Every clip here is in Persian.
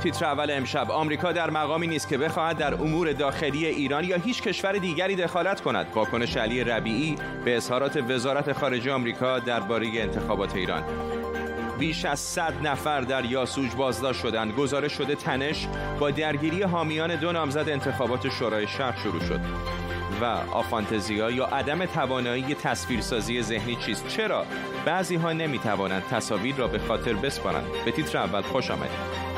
تیتر اول امشب. آمریکا در مقامی نیست که بخواهد در امور داخلی ایران یا هیچ کشور دیگری دخالت کند. واکنش علی ربیعی به اظهارات وزارت خارجه آمریکا درباره انتخابات ایران. بیش از 100 نفر در یاسوج بازداشت شدند. گزارش شده تنش با درگیری حامیان دو نامزد انتخابات شورای شهر شروع شد. و آفانتزیا یا عدم توانایی تصویرسازی ذهنی چیست؟ چرا؟ بعضی ها نمی تصاویر را به خاطر بسپارند. به تیتر اول خوش آمدید.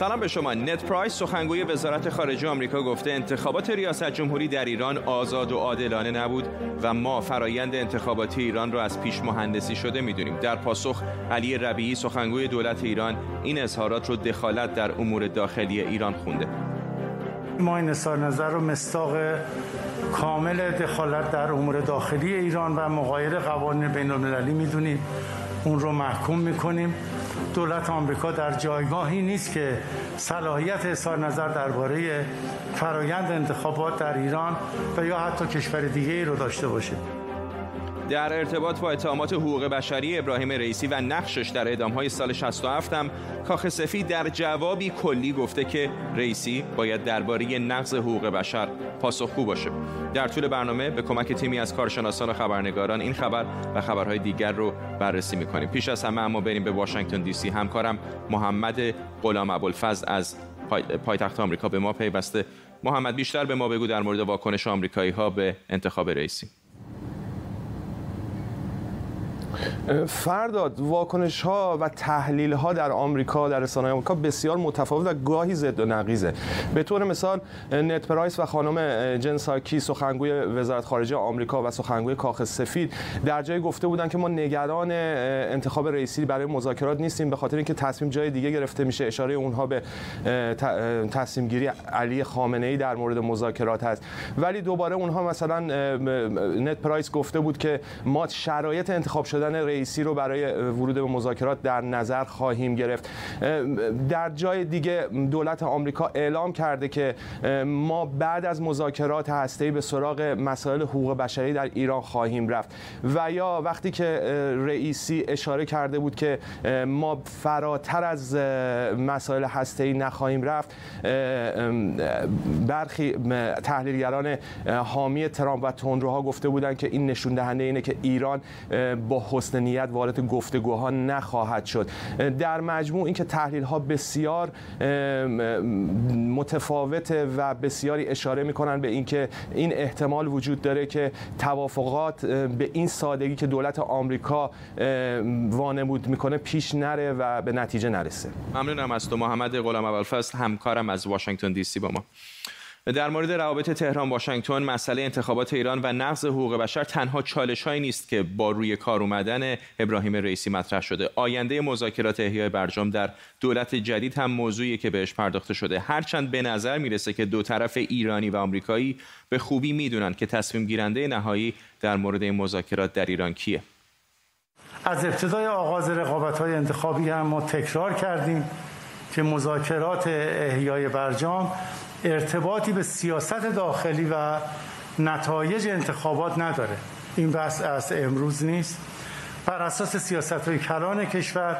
سلام به شما. نت پرایس سخنگوی وزارت خارجه آمریکا گفته انتخابات ریاست جمهوری در ایران آزاد و عادلانه نبود و ما فرایند انتخاباتی ایران را از پیش مهندسی شده می‌دونیم. در پاسخ علی ربیعی سخنگوی دولت ایران این اظهارات رو دخالت در امور داخلی ایران خونده. ما این اظهار نظر رو مستاق کامل دخالت در امور داخلی ایران و مغایر قوانین بین المللی می‌دونیم. اون رو محکوم می‌کنیم. دولت آمریکا در جایگاهی نیست که صلاحیت اظهار نظر درباره فرایند انتخابات در ایران و یا حتی کشور دیگه رو داشته باشه. در ارتباط با اتهامات حقوق بشری ابراهیم رئیسی و نقشش در های سال 67 هم کاخ سفید در جوابی کلی گفته که رئیسی باید درباره نقض حقوق بشر پاسخگو باشه. در طول برنامه به کمک تیمی از کارشناسان و خبرنگاران این خبر و خبرهای دیگر رو بررسی می‌کنیم. پیش از همه اما بریم به واشنگتن دی سی. همکارم محمد غلام ابوالفضل از پایتخت آمریکا به ما پیوسته. محمد بیشتر به ما بگو در مورد واکنش آمریکایی ها به انتخاب رئیسی. فرداد واکنش ها و تحلیل ها در آمریکا در رسانه آمریکا بسیار متفاوت و گاهی ضد و نقیزه به طور مثال نت پرایس و خانم جنساکی سخنگوی وزارت خارجه آمریکا و سخنگوی کاخ سفید در جای گفته بودن که ما نگران انتخاب رئیسی برای مذاکرات نیستیم به خاطر اینکه تصمیم جای دیگه گرفته میشه. اشاره اونها به تصمیم گیری علی خامنه ای در مورد مذاکرات هست. ولی دوباره اونها مثلا نت پرایس گفته بود که ما شرایط انتخاب شدن رئیسی رو برای ورود به مذاکرات در نظر خواهیم گرفت. در جای دیگه دولت آمریکا اعلام کرده که ما بعد از مذاکرات هسته‌ای به سراغ مسائل حقوق بشری در ایران خواهیم رفت. و یا وقتی که رئیسی اشاره کرده بود که ما فراتر از مسائل هسته‌ای نخواهیم رفت برخی تحلیلگران حامی ترامپ و تندروها گفته بودند که این نشون دهنده اینه که ایران با حسن نیت وارد گفتگوها نخواهد شد. در مجموع اینکه تحلیل ها بسیار متفاوته و بسیاری اشاره می‌کنن به اینکه این احتمال وجود داره که توافقات به این سادگی که دولت آمریکا وانمود می‌کنه پیش نره و به نتیجه نرسه. ممنونم از تو محمد غلام ابوالفضل همکارم از واشنگتن دی سی با ما. در مورد روابط تهران واشنگتن مسئله انتخابات ایران و نقض حقوق بشر تنها چالش نیست که با روی کار اومدن ابراهیم رئیسی مطرح شده. آینده مذاکرات احیای برجام در دولت جدید هم موضوعی که بهش پرداخته شده. هرچند به نظر می‌رسه که دو طرف ایرانی و آمریکایی به خوبی می‌دونن که تصمیم گیرنده نهایی در مورد این مذاکرات در ایران کیه. از ابتدای آغاز رقابت های انتخابی هم ما تکرار کردیم که مذاکرات احیای برجام ارتباطی به سیاست داخلی و نتایج انتخابات نداره. این بحث از امروز نیست. بر اساس سیاست های کلان کشور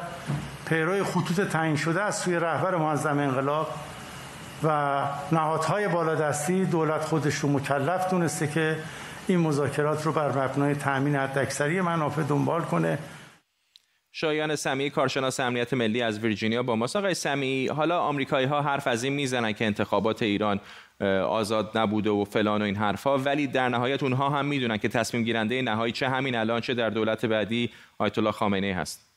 پیروی خطوط تعیین شده از سوی رهبر معظم انقلاب و نهادهای بالادستی دولت خودش رو مکلف دونسته که این مذاکرات رو بر مبنای تأمین حداکثری منافع دنبال کنه. شایان سمی کارشناس امنیت ملی از ویرجینیا با ماست. آقای سمی حالا آمریکایی ها حرف از این می‌زنن که انتخابات ایران آزاد نبوده و فلان و این حرفها ولی در نهایت اونها هم می‌دونن که تصمیم گیرنده نهایی چه همین الان چه در دولت بعدی آیت الله خامنه ای هست.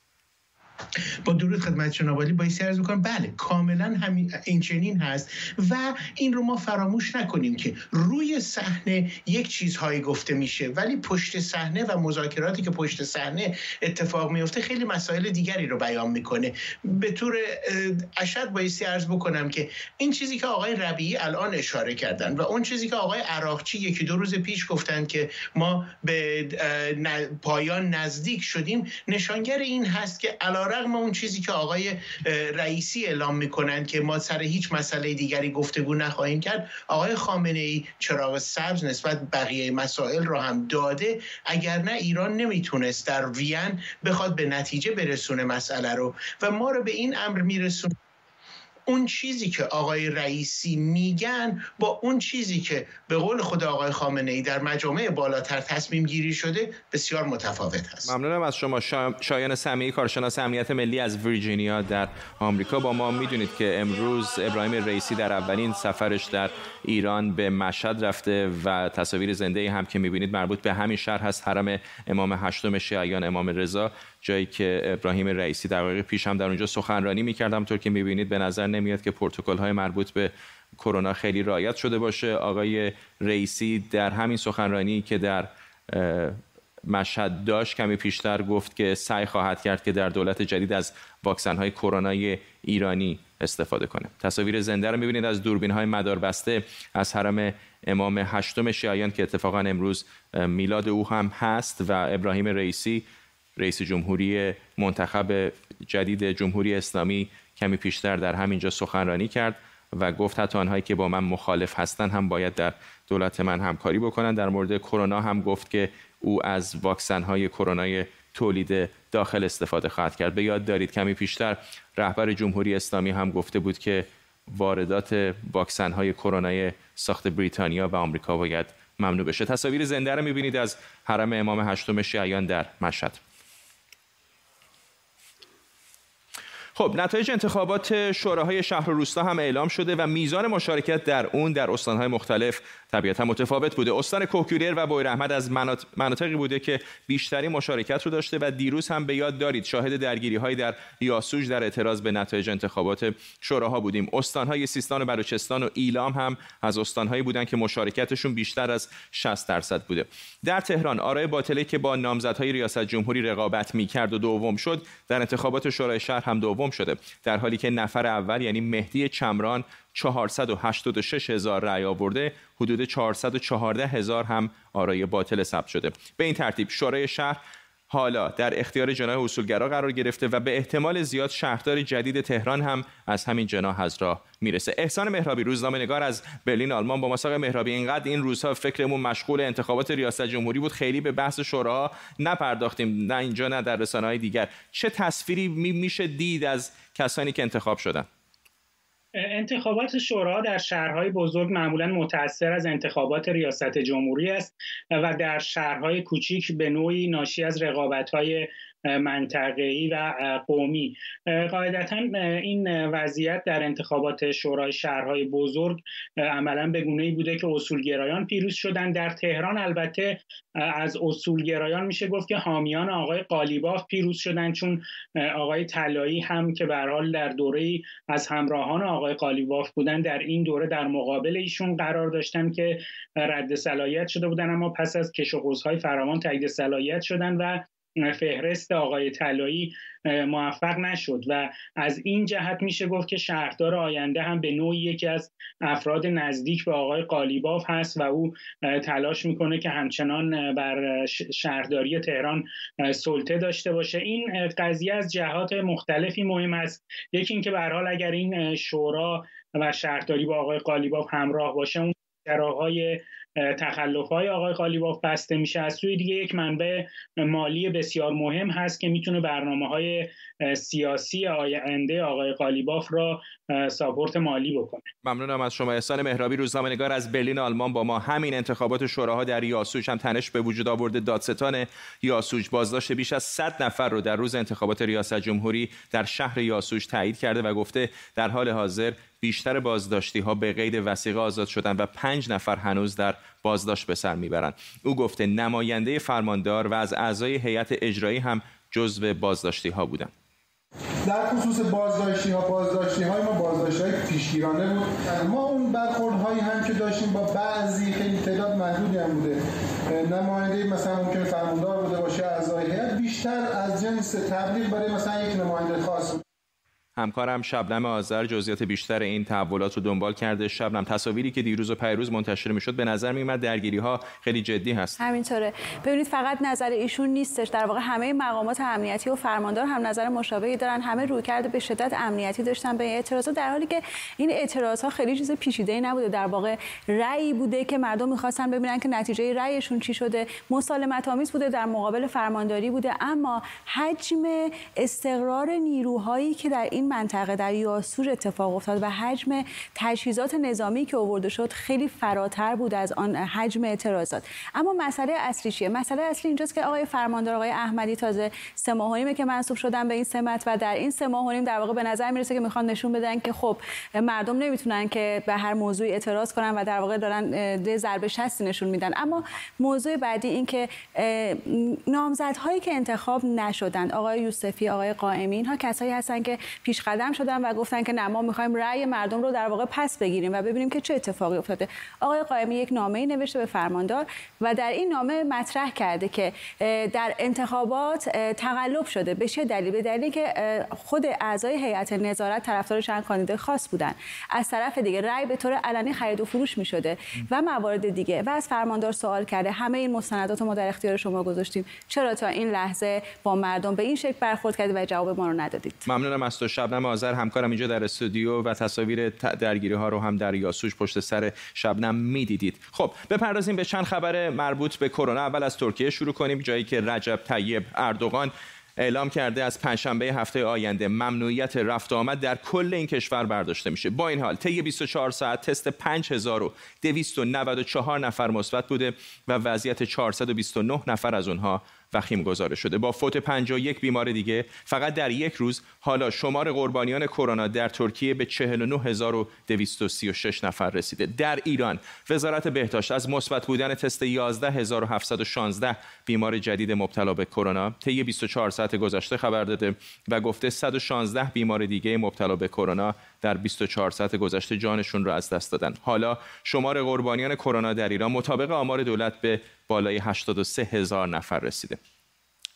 با درود خدمت جناب عالی بایستی عرض می‌کنم بله کاملا همین این چنین هست و این رو ما فراموش نکنیم که روی صحنه یک چیزهایی گفته میشه ولی پشت صحنه و مذاکراتی که پشت صحنه اتفاق میفته خیلی مسائل دیگری رو بیان می‌کنه. به طور اشد بایستی عرض بکنم که این چیزی که آقای ربیعی الان اشاره کردن و اون چیزی که آقای عراقچی یکی دو روز پیش گفتن که ما به پایان نزدیک شدیم نشانگر این هست که علیرغم اون چیزی که آقای رئیسی اعلام می‌کنن که ما سر هیچ مسئله دیگری گفتگو نخواهیم کرد آقای خامنه ای چراغ سبز نسبت بقیه مسائل رو هم داده. اگر نه ایران نمی‌تونست در وین بخواد به نتیجه برسونه مسئله رو. و ما رو به این امر میرسونه اون چیزی که آقای رئیسی میگن با اون چیزی که به قول خود آقای خامنه ای در مجامع بالاتر تصمیم گیری شده بسیار متفاوت هست. ممنونم از شما. شایان سمیعی کارشناس امنیت ملی از ویرجینیا در آمریکا. با ما می‌دونید که امروز ابراهیم رئیسی در اولین سفرش در ایران به مشهد رفته و تصاویر زنده هم که می‌بینید مربوط به همین شهر هست. حرم امام هشتم شیعیان امام رضا. جایی که ابراهیم رئیسی در پیش هم در اونجا سخنرانی می‌کردم. همونطور که می‌بینید به نظر نمیاد که پروتکل های مربوط به کرونا خیلی رعایت شده باشه. آقای رئیسی در همین سخنرانی که در مشهد داشت کمی پیشتر گفت که سعی خواهد کرد که در دولت جدید از واکسن های کرونای ایرانی استفاده کنه. تصاویر زنده رو می‌بینید از دوربین های مدار بسته از حرم امام هشتم شیعیان که اتفاقا امروز میلاد او هم هست و ابراهیم رئیسی رئیس جمهوری منتخب جدید جمهوری اسلامی کمی پیشتر در همینجا سخنرانی کرد و گفت حتی آنهایی که با من مخالف هستند هم باید در دولت من همکاری بکنند در مورد کرونا هم گفت که او از واکسن های کرونای تولید داخل استفاده خواهد کرد. به یاد دارید کمی پیشتر رهبر جمهوری اسلامی هم گفته بود که واردات واکسن های کرونای ساخت بریتانیا و آمریکا باید ممنوع بشه. تصاویر زنده رو می‌بینید از حرم امام هشتم شیعیان در مشهد. خب نتایج انتخابات شوراهای شهر و روستا هم اعلام شده و میزان مشارکت در اون در استانهای مختلف طبیعتا متفاوت بوده. استان کوکوریر و بویراحمد از مناطقی بوده که بیشتری مشارکت رو داشته و دیروز هم به یاد دارید شاهد درگیری های در یاسوج در اعتراض به نتایج انتخابات شوراها بودیم. استانهای سیستان و بلوچستان و ایلام هم از استانهایی بودند که مشارکتشون بیشتر از 60 درصد بوده. در تهران آرای باطله که با نامزدهای ریاست جمهوری رقابت می‌کرد و دوم شد در انتخابات شورای شهر هم دوم شده. در حالی که نفر اول یعنی مهدی چمران 486 هزار رأی آورده حدود 414 هزار هم آرای باطل ثبت شده. به این ترتیب شورای شهر حالا در اختیار جناح اصولگرا قرار گرفته و به احتمال زیاد شهردار جدید تهران هم از همین جناح از راه می‌رسه. احسان مهرابی روزنامه نگار از برلین آلمان. با مساق مهرابی اینقدر این روزها فکرمون مشغول انتخابات ریاست جمهوری بود خیلی به بحث شورا نپرداختیم نه اینجا نه در رسانه های دیگر. چه تصویری میشه دید از کسانی که انتخاب شدن؟ انتخابات شورا در شهرهای بزرگ معمولا متأثر از انتخابات ریاست جمهوری است و در شهرهای کوچیک به نوعی ناشی از رقابت‌های منطقه‌ای و قومی. قاعدتا این وضعیت در انتخابات شورای شهرهای بزرگ عملا به گونه‌ای بوده که اصولگرایان پیروز شدن. در تهران البته از اصولگرایان میشه گفت که حامیان آقای قالیباف پیروز شدن چون آقای طلایی هم که به حال در دوره از همراهان آقای قالیباف بودن در این دوره در مقابل ایشون قرار داشتن که رد صلاحیت شده بودن. اما پس از کش و فراوان تایید صلاحیت شدن و فهرست آقای طلایی موفق نشد و از این جهت میشه گفت که شهردار آینده هم به نوعی یکی از افراد نزدیک به آقای قالیباف هست و او تلاش می‌کنه که همچنان بر شهرداری تهران سلطه داشته باشه. این قضیه از جهات مختلفی مهم است. یکی اینکه به حال اگر این شورا و شهرداری با آقای قالیباف همراه باشه اون های تخلف های آقای قالیباف بسته میشه. از سوی دیگه یک منبع مالی بسیار مهم هست که می‌تونه برنامه های سیاسی آینده آقای قالیباف را ساپورت مالی بکنه. ممنونم از شما. احسان مهرابی روزنامه‌نگار از برلین آلمان با ما. همین انتخابات شوراها در یاسوج هم تنش به وجود آورده. دادستان یاسوج بازداشت بیش از 100 نفر رو در روز انتخابات ریاست جمهوری در شهر یاسوج تایید کرده و گفته در حال حاضر بیشتر بازداشتی ها به قید وسیقه آزاد شدن و پنج نفر هنوز در بازداشت به سر می‌برند. او گفته نماینده فرماندار و از اعضای هیئت اجرایی هم جزو بازداشتی ها بودند در خصوص بازداشتی ها بازداشتی های ما بازداشتی های پیشگیرانه بود. ما اون برخورد هایی هم که داشتیم با بعضی خیلی تعداد محدودی هم بوده. نماینده مثلا ممکن فرماندار بوده باشه اعضای هیئت بیشتر از جنس تبلیغ برای مثلا یک نماینده خاص همکارم شبنم آذر جزئیات بیشتر این تحولات رو دنبال کرده. شبنم تصاویری که دیروز و پیروز منتشر می‌شد به نظر میومد درگیری ها خیلی جدی هست. همینطوره. ببینید فقط نظر ایشون نیستش. در واقع همه مقامات امنیتی و فرماندار هم نظر مشابهی دارن. همه روی کرده به شدت امنیتی داشتن به اعتراضات در حالی که این اعتراض ها خیلی چیز پیچیده نبوده. در واقع رأی بوده که مردم می‌خواستن ببینن که نتیجه رأیشون چی شده. مسالمت آمیز بوده در مقابل فرمانداری بوده. اما حجم استقرار نیروهایی که در این این منطقه در یاسور اتفاق افتاد و حجم تجهیزات نظامی که آورده شد خیلی فراتر بود از آن حجم اعتراضات. اما مسئله اصلی چیه؟ مسئله اصلی اینجاست که آقای فرماندار آقای احمدی تازه سه ماه که منصوب شدن به این سمت و در این سه ماه در واقع به نظر می‌رسه که می‌خوان نشون بدن که خب مردم نمی‌تونن که به هر موضوعی اعتراض کنن و در واقع دارن ضربه شستی نشون میدن. اما موضوع بعدی این که نامزدهایی که انتخاب نشدند آقای یوسفی آقای قائمی اینها کسایی هستن که قدم شدن و گفتن که نه ما می‌خوایم رأی مردم رو در واقع پس بگیریم و ببینیم که چه اتفاقی افتاده. آقای قائمی یک نامه نوشته به فرماندار و در این نامه مطرح کرده که در انتخابات تقلب شده. به چه دلیل؟ به دلیلی که خود اعضای هیئت نظارت طرفدار چند کاندیدای خاص بودن. از طرف دیگه رأی به طور علنی خرید و فروش می شده و موارد دیگه. و از فرماندار سوال کرده همه این مستندات ما در اختیار شما گذاشتیم. چرا تا این لحظه با مردم به این شکل برخورد کردید و جواب ما رو ندادید؟ ممنونم از تو. شبنم آذر همکارم اینجا در استودیو و تصاویر درگیری ها رو هم در یاسوش پشت سر شبنم می‌دیدید. خب بپردازیم به چند خبر مربوط به کرونا. اول از ترکیه شروع کنیم جایی که رجب طیب اردوغان اعلام کرده از پنجشنبه هفته آینده ممنوعیت رفت آمد در کل این کشور برداشته میشه. با این حال طی 24 ساعت تست 5294 نفر مثبت بوده و وضعیت 429 نفر از اونها وخیم گزارش شده. با فوت 51 بیمار دیگه فقط در یک روز حالا شمار قربانیان کرونا در ترکیه به 49236 نفر رسیده. در ایران وزارت بهداشت از مثبت بودن تست 11716 بیمار جدید مبتلا به کرونا طی 24 ساعت گذشته خبر داده و گفته 116 بیمار دیگه مبتلا به کرونا در 24 ساعت گذشته جانشون را از دست دادن. حالا شمار قربانیان کرونا در ایران مطابق آمار دولت به بالای 83 هزار نفر رسیده.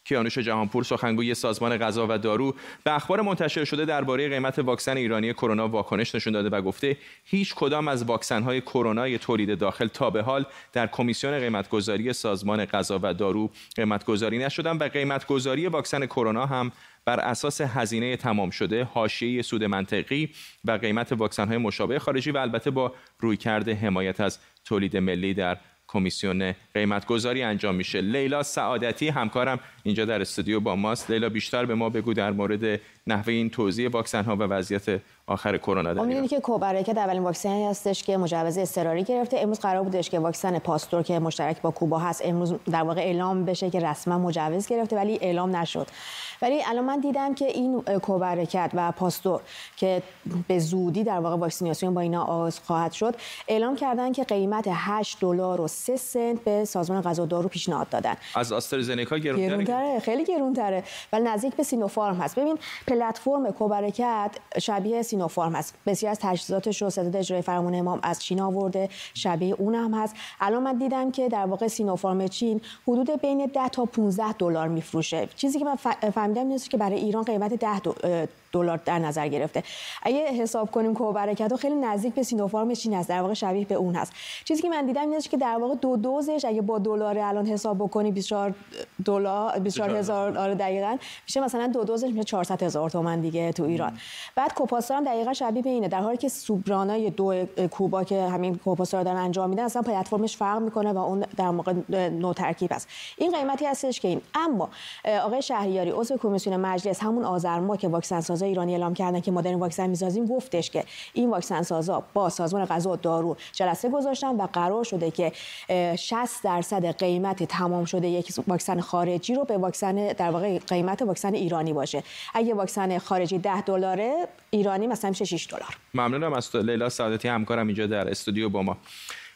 کیانوش جهانپور سخنگوی سازمان غذا و دارو. به اخبار منتشر شده درباره قیمت واکسن ایرانی کرونا واکنش نشون داده و گفته هیچ کدام از واکسن های کرونا تولید داخل تا به حال در کمیسیون قیمتگذاری سازمان غذا و دارو قیمتگذاری نشدن و قیمتگذاری واکسن کرونا هم بر اساس هزینه تمام شده، حاشیه سود منطقی و قیمت واکسن های مشابه خارجی و البته با رویکرد حمایت از تولید ملی در کمیسیون قیمتگذاری انجام میشه. لیلا سعادتی همکارم اینجا در استودیو با ماست. لیلا بیشتر به ما بگو در مورد نحوه این توزیع واکسن ها و وضعیت آخر کرونا در ایران که کوبرکت اولین واکسنی هستش که مجوز اضطراری گرفته. امروز قرار بودش که واکسن پاستور که مشترک با کوبا هست امروز در واقع اعلام بشه که رسما مجوز گرفته ولی اعلام نشد. ولی الان من دیدم که این کوبرکت و پاستور که به زودی در واقع واکسیناسیون با اینا آغاز خواهد شد اعلام کردن که قیمت 8 دلار و 3 سنت به سازمان غذا دارو پیشنهاد دادن. از آسترازنکا گرونتره خیلی گرونتره. ولی نزدیک به سینوفارم هست. ببین پلتفرم کوبرکت شبیه سینوفارم هست. بسیار از تجهیزاتش رو ستاد اجرای فرمان امام از چین آورده. شبیه اون هم هست. الان من دیدم که در واقع سینوفارم چین حدود بین 10 تا 15 دلار میفروشه. چیزی که من فهمیدم اینه که برای ایران قیمت 10 دلار در نظر گرفته. اگه حساب کنیم کوبرکت خیلی نزدیک به سینوفارم چین هست. در واقع شبیه به اون هست. چیزی که من دیدم اینه که در واقع دو دوزش اگه با دلار الان حساب بکنی 24 دلار 24 هزار. آره دقیقاً. میشه مثلا دو دوزش میشه 400 هزار تومان دیگه تو ایران. بعد کوپاستار هم دقیقاً شبیه به اینه. در حالی که سوبرانای دو کوبا که همین کوپاستار دارن انجام میدن اصلا پلتفرمش فرق می‌کنه و اون در موقع نو ترکیب است. این قیمتی هستش که این. اما آقای شهریاری عضو کمیسیون مجلس همون آذر ماه که واکسن سازا ایرانی اعلام کردن که ما داریم واکسن می‌سازیم گفتش که این واکسن سازا با سازمان غذا و دارو جلسه گذاشتن و قرار شده که 60 درصد قیمت تمام شده یک واکسن خارجی رو به واکسن در واقع قیمت واکسن ایرانی باشه. اگه واکسن خارجی 10 دلاره ایرانی مثلا میشه 6 دلار. ممنونم از لیلا سعادتی همکارم اینجا در استودیو با ما.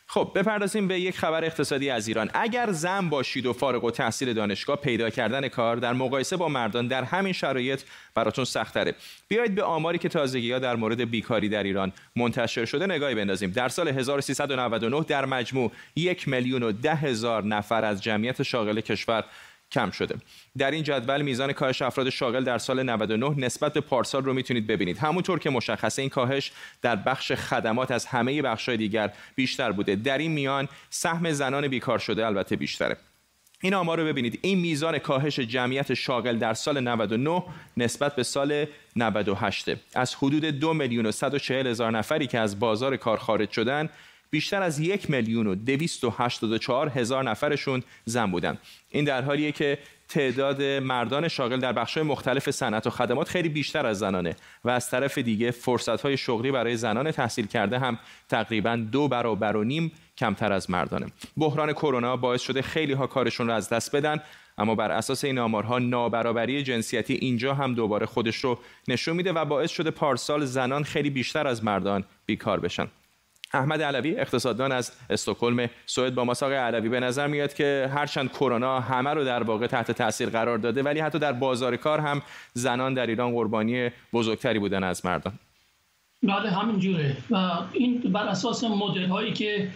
خب بپردازیم به یک خبر اقتصادی از ایران. اگر زن باشید و فارغ و تحصیل دانشگاه پیدا کردن کار در مقایسه با مردان در همین شرایط براتون سختره بیایید به آماری که تازگی ها در مورد بیکاری در ایران منتشر شده نگاهی بندازیم. در سال 1399 در مجموع یک میلیون و ده هزار نفر از جمعیت شاغل کشور کم شده. در این جدول میزان کاهش افراد شاغل در سال 99 نسبت به پارسال رو می‌تونید ببینید. همونطور که مشخصه این کاهش در بخش خدمات از همه بخش‌های دیگر بیشتر بوده. در این میان سهم زنان بیکار شده البته بیشتره. این آمار رو ببینید. این میزان کاهش جمعیت شاغل در سال 99 نسبت به سال 98 از حدود دو میلیون و 140 هزار نفری که از بازار کار خارج شدن بیشتر از یک میلیون و دویست و هشتاد و چهار هزار نفرشون زن بودن. این در حالیه که تعداد مردان شاغل در بخش مختلف صنعت و خدمات خیلی بیشتر از زنانه و از طرف دیگه فرصت شغلی برای زنان تحصیل کرده هم تقریبا دو برابر و نیم کمتر از مردانه. بحران کرونا باعث شده خیلی ها کارشون رو از دست بدن اما بر اساس این آمارها نابرابری جنسیتی اینجا هم دوباره خودش رو نشون میده و باعث شده پارسال زنان خیلی بیشتر از مردان بیکار بشن. احمد علوی اقتصاددان از استکهلم سوئد با مساق علوی به نظر میاد که هرچند کرونا همه رو در واقع تحت تاثیر قرار داده ولی حتی در بازار کار هم زنان در ایران قربانی بزرگتری بودن از مردان. بله همینجوره. و این بر اساس مدل هایی که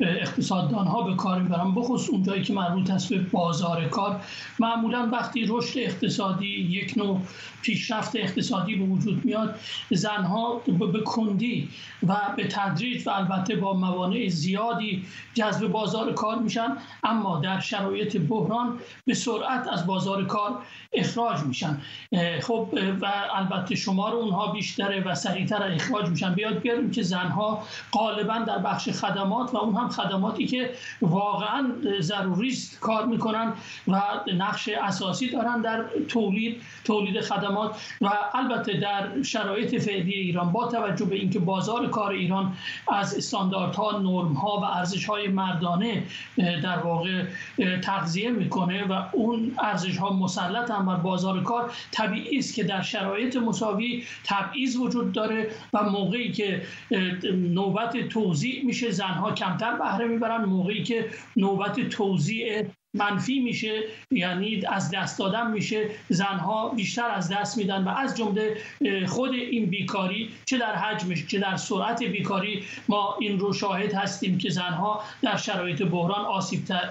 اقتصاددان ها به کار می‌برن بخصوص اونجایی که مربوط است به بازار کار. معمولا وقتی رشد اقتصادی یک نوع پیشرفت اقتصادی به وجود میاد زنها به کندی و به تدریج و البته با موانع زیادی جذب بازار کار میشن اما در شرایط بحران به سرعت از بازار کار اخراج میشن. خب و البته شمار اونها بیشتره و سریعتر اخراج میشن. بیاد بیاریم که زنها غالبا در بخش خدمات و اون هم خدماتی که واقعا ضروری است کار می‌کنن و نقش اساسی دارن در تولید تولید خدمات و البته در شرایط فعلی ایران با توجه به اینکه بازار کار ایران از استانداردها نرمها و ارزشهای مردانه در واقع تغذیه می‌کنه و اون ارزش ها مسلط هم بر بازار کار طبیعی است که در شرایط مساوی تبعیض وجود داره و موقعی که نوبت توزیع میشه زنها کمتر بهره می‌برن موقعی که نوبت توزیع منفی میشه یعنی از دست دادن میشه زنها بیشتر از دست میدن و از جمله خود این بیکاری چه در حجمش چه در سرعت بیکاری ما این رو شاهد هستیم که زنها در شرایط بحران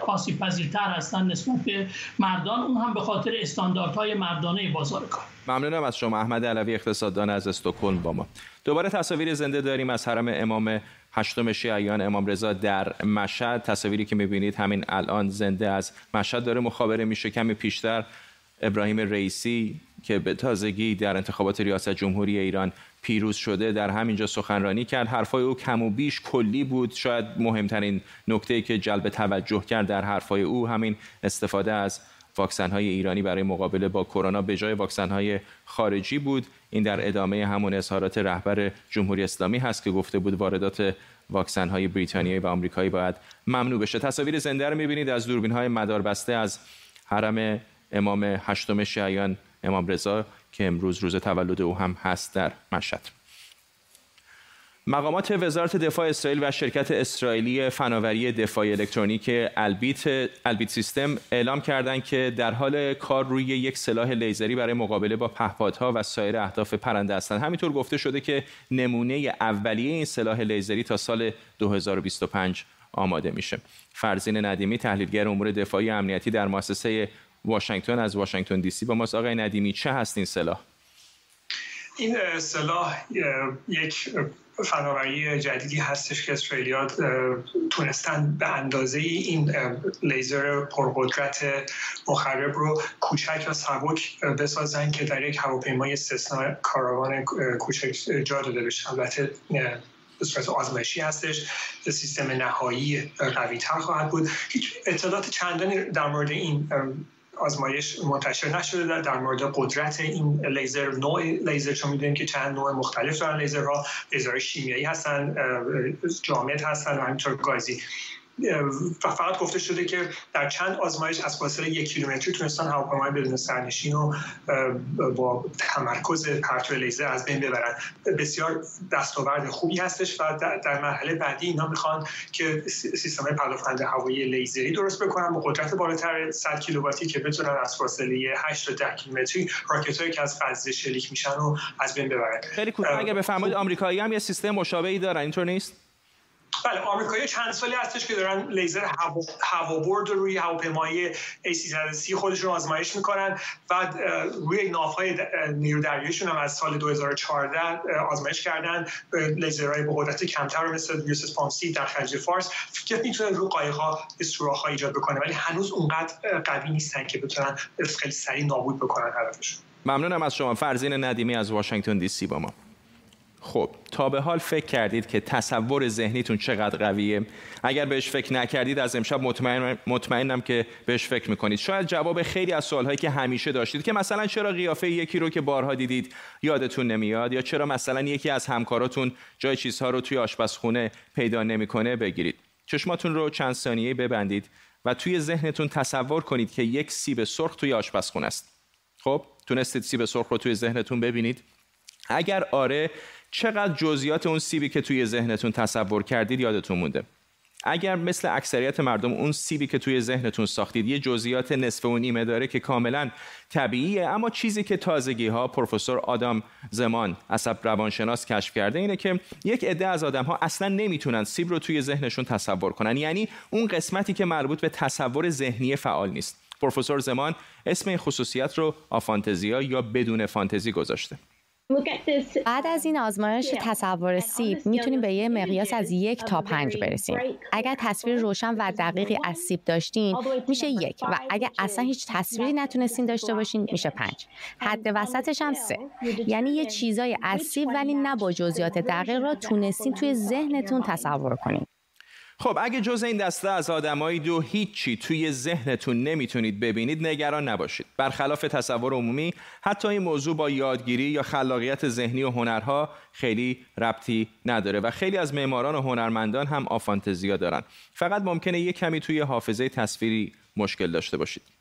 آسیب پذیرتر هستند نسبت به مردان. اون هم به خاطر استانداردهای مردانه بازار کار. ممنونم از شما احمد علوی اقتصاددان از استکهلم با ما. دوباره تصاویر زنده داریم از حرم امام هشتم شیعیان امام رضا در مشهد. تصاویری که می‌بینید همین الان زنده از مشهد داره مخابره میشه. کمی پیشتر ابراهیم رئیسی که به تازگی در انتخابات ریاست جمهوری ایران پیروز شده در همینجا سخنرانی کرد. حرفای او کم و بیش کلی بود. شاید مهمترین نکته که جلب توجه کرد در حرفای او همین استفاده از واکسن های ایرانی برای مقابله با کرونا به جای واکسن های خارجی بود. این در ادامه همون اظهارات رهبر جمهوری اسلامی هست که گفته بود واردات واکسن های بریتانیایی و آمریکایی باید ممنوع بشه. تصاویر زنده رو می‌بینید از دوربین های مداربسته از حرم امام هشتم شیعیان امام رضا که امروز روز تولد او هم هست در مشهد مقامات وزارت دفاع اسرائیل و شرکت اسرائیلی فناوری دفاع الکترونیک البیت البیت سیستمز اعلام کردند که در حال کار روی یک سلاح لیزری برای مقابله با پهپادها و سایر اهداف پرنده هستند. همینطور گفته شده که نمونه اولیه این سلاح لیزری تا سال 2025 آماده میشه. فرزین ندیمی تحلیلگر امور دفاعی امنیتی در مؤسسه واشنگتن از واشنگتن دی سی با ماست. آقای ندیمی چه هست این سلاح؟ این سلاح یک فناوری جدیدی هستش که اسرائیلیا تونستن به اندازه این لیزر پرقدرت مخرب رو کوچک و سبک بسازن که در یک هواپیمای سسنا کاروان کوچک جا داده بشه. البته به صورت آزمایشی هستش. سیستم نهایی قوی تر خواهد بود. هیچ اطلاعات چندانی در مورد این آزمایش منتشر نشده در مورد قدرت این لیزر نوع لیزر چون می‌دونیم که چند نوع مختلف دارن لیزرها لیزرهای شیمیایی هستن جامد هستن و همینطور گازی. فقط گفته شده که در چند آزمایش از فاصله یک کیلومتری تونستن هواپیمای بدون سرنشین رو با تمرکز پرتو لیزر از بین ببرن. بسیار دستاورد خوبی هستش و در مرحله بعدی اینا می‌خوان که سیستم پدافند هوایی لیزری درست بکنن. با قدرت بالاتر 100 کیلوواتی که بتونن از فاصله 8 تا 10 کیلومتری راکت که از غزه شلیک میشن رو از بین ببرن. خیلی کوتاه. اگه بفرمایید آمریکایی هم یه سیستم مشابهی دارن. اینطور نیست؟ بله آمریکایی چند سالی هستش که دارن لیزر هوابرد رو روی هواپیمای A330 خودشون آزمایش می‌کنن و روی نافهای نیرو دریاییشون هم از سال 2014 آزمایش کردن. لیزرهای با قدرت کمتر مثل یوسف پامسی در خلیج فارس که می‌تونه رو قایق‌ها سوراخ‌ها ایجاد بکنه. ولی هنوز اونقدر قوی نیستن که بتونن خیلی سریع نابود بکنن هدفشون ممنونم از شما. فرزین ندیمی از واشنگتن دی سی با ما. خب تا به حال فکر کردید که تصور ذهنیتون چقدر قویه؟ اگر بهش فکر نکردید از امشب مطمئن مطمئنم که بهش فکر می‌کنید. شاید جواب خیلی از سوالهایی که همیشه داشتید که مثلا چرا قیافه یکی رو که بارها دیدید یادتون نمیاد یا چرا مثلا یکی از همکاراتون جای چیزها رو توی آشپزخونه پیدا نمی‌کنه بگیرید. چشماتون رو چند ثانیه ببندید و توی ذهنتون تصور کنید که یک سیب سرخ توی آشپزخونه است. خب تونستید سیب سرخ رو توی ذهنتون ببینید. اگر آره چقدر جزئیات اون سیبی که توی ذهنتون تصور کردید یادتون مونده؟ اگر مثل اکثریت مردم اون سیبی که توی ذهنتون ساختید یه جزئیات نصف و نیمه داره که کاملا طبیعیه اما چیزی که تازگی ها پروفسور آدام زمان عصب روانشناس کشف کرده اینه که یک عده از آدم ها اصلا نمی‌تونن سیب رو توی ذهنشون تصور کنن. یعنی اون قسمتی که مربوط به تصور ذهنی فعال نیست. پروفسور زمان اسم این خصوصیت رو آفانتزیا یا بدون فانتزی گذاشته. بعد از این آزمایش تصور سیب می‌تونیم به یه مقیاس از یک تا پنج برسیم. اگر تصویر روشن و دقیقی از سیب داشتین میشه یک و اگر اصلا هیچ تصویری نتونستین داشته باشین میشه پنج. حد وسطش هم سه یعنی یه چیزای از سیب ولی نه با جزئیات دقیق را تونستین توی ذهنتون تصور کنین. خب اگه جز این دسته از آدمایی دو هیچی توی ذهنتون نمی‌تونید ببینید نگران نباشید. برخلاف تصور عمومی حتی این موضوع با یادگیری یا خلاقیت ذهنی و هنرها خیلی ربطی نداره و خیلی از معماران و هنرمندان هم آفانتزیا دارن. فقط ممکنه یک کمی توی حافظه تصویری مشکل داشته باشید.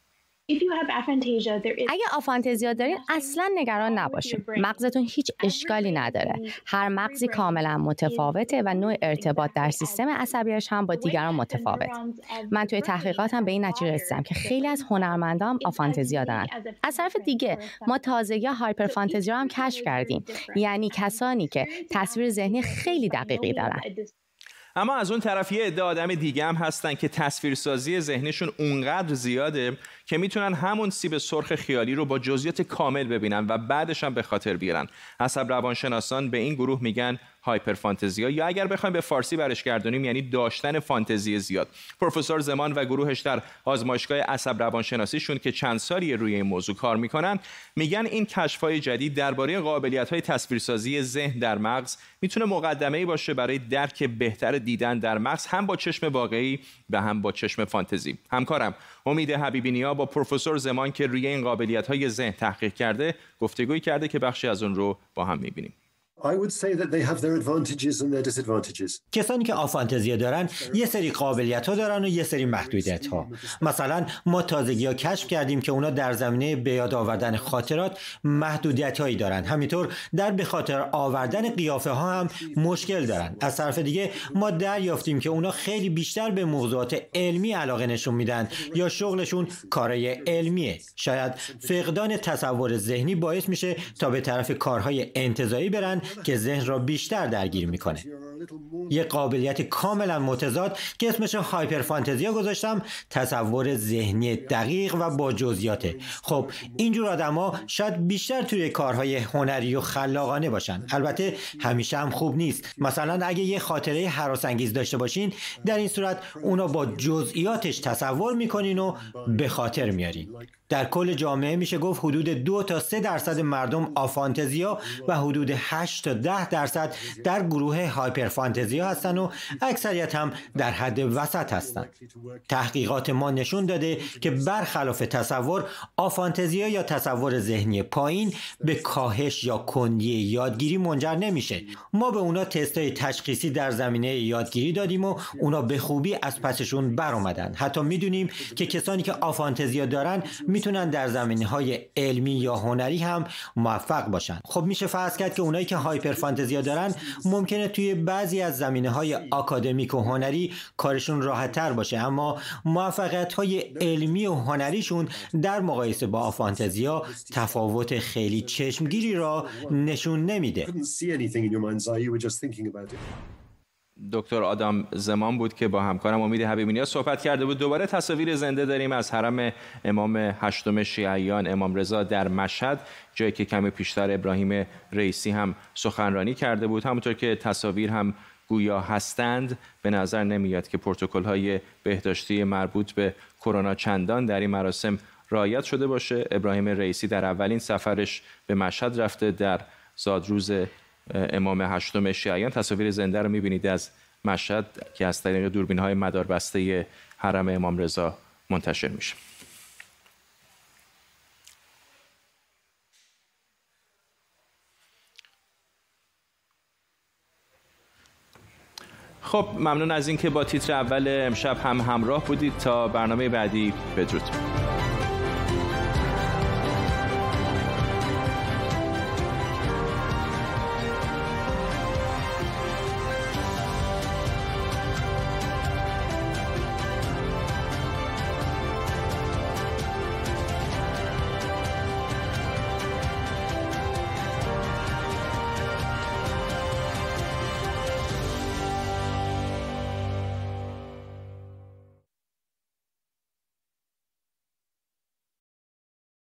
اگه آفانتزیا دارین اصلا نگران نباشید مغزتون هیچ اشکالی نداره. هر مغزی کاملا متفاوته و نوع ارتباط در سیستم عصبیش هم با دیگران متفاوت من توی تحقیقاتم به این نتیجه رسیدم که خیلی از هنرمندان آفانتزیا دارن. از طرف دیگه ما تازگی هایپر فانتزیا هم کشف کردیم. یعنی کسانی که تصویر ذهنی خیلی دقیقی دارن. اما از اون طرف یه عده آدم دیگه هم هستن که تصویرسازی ذهنشون اونقدر زیاده که می‌تونن همون سیب سرخ خیالی رو با جزئیات کامل ببینن و بعدش هم به خاطر بیارن. عصب روانشناسان به این گروه میگن هایپر فانتزیا یا اگر بخوایم به فارسی برش گردونیم یعنی داشتن فانتزی زیاد. پروفسور زمان و گروهش در آزمایشگاه عصب روانشناسیشون که چند سالی روی این موضوع کار می‌کنن میگن این کشفهای جدید درباره قابلیت های تصویرسازی ذهن در مغز می‌تونه مقدمه ای باشه برای درک بهتر دیدن در مغز هم با چشم واقعی و هم با چشم فانتزی. همکارم امید حبیبی نیا با پروفسور زمان که روی این قابلیت های ذهن تحقیق کرده گفتگوی کرده که بخشی از اون رو با هم می‌بینیم. کسانی که آفانتزیا دارن یه سری قابلیت ها دارن و یه سری محدودیت ها مثلا ما تازگی ها کشف کردیم که اونا در زمینه به یاد آوردن خاطرات محدودیت هایی دارن. همینطور در به خاطر آوردن قیافه ها هم مشکل دارن. از طرف دیگه ما دریافتیم که اونا خیلی بیشتر به موضوعات علمی علاقه نشون میدن یا شغلشون کارهای علمیه. شاید فقدان تصور ذهنی باعث میشه تا به طرف کارهای انتظایی برن که ذهن را بیشتر درگیر می‌کنه. یک قابلیت کاملا متضاد که اسمش هایپر فانتزیا گذاشتم تصور ذهنی دقیق و با جزئیاته. خب اینجور آدما شاید بیشتر توی کارهای هنری و خلاقانه باشن. البته همیشه هم خوب نیست. مثلا اگه یه خاطره حراس داشته باشین در این صورت اونا با جزئیاتش تصور می‌کنین و به خاطر میارین. در کل جامعه میشه گفت حدود دو تا سه درصد مردم آفانتزیا و حدود 8 8 تا 10 درصد در گروه هایپرفانتزیا هستند و اکثریت هم در حد وسط هستند تحقیقات ما نشون داده که برخلاف تصور آفانتزیا یا تصور ذهنی پایین به کاهش یا کندی یادگیری منجر نمیشه. ما به اونا تستای تشخیصی در زمینه یادگیری دادیم و اونا به خوبی از پسشون بر اومدن حتی می‌دونیم که کسانی که آفانتزیا دارن می‌تونن در زمینه های علمی یا هنری هم موفق باشن. خب میشه فرض کرد که اونایی که هایپر فانتزیا دارن ممکنه توی بعضی از زمینه های آکادمیک و هنری کارشون راحت تر باشه اما موفقیت های علمی و هنریشون در مقایسه با آفانتزیا تفاوت خیلی چشمگیری را نشون نمیده. دکتر آدم زمان بود که با همکارم امید حبیبی صحبت کرده بود. دوباره تصاویر زنده داریم از حرم امام هشتم شیعیان. امام رضا در مشهد جایی که کمی پیشتر ابراهیم رئیسی هم سخنرانی کرده بود. همونطور که تصاویر هم گویا هستند به نظر نمیاد که پروتکل های بهداشتی مربوط به کرونا چندان در این مراسم رعایت شده باشه. ابراهیم رئیسی در اولین سفرش به مشهد رفته در زادروز امام هشتم شیعیان. تصاویر زنده رو می‌بینید از مشهد که از طریق دوربین های مداربسته حرم امام رضا منتشر میشه. خب ممنون از اینکه با تیتر اول امشب هم همراه بودید. تا برنامه بعدی بدرود.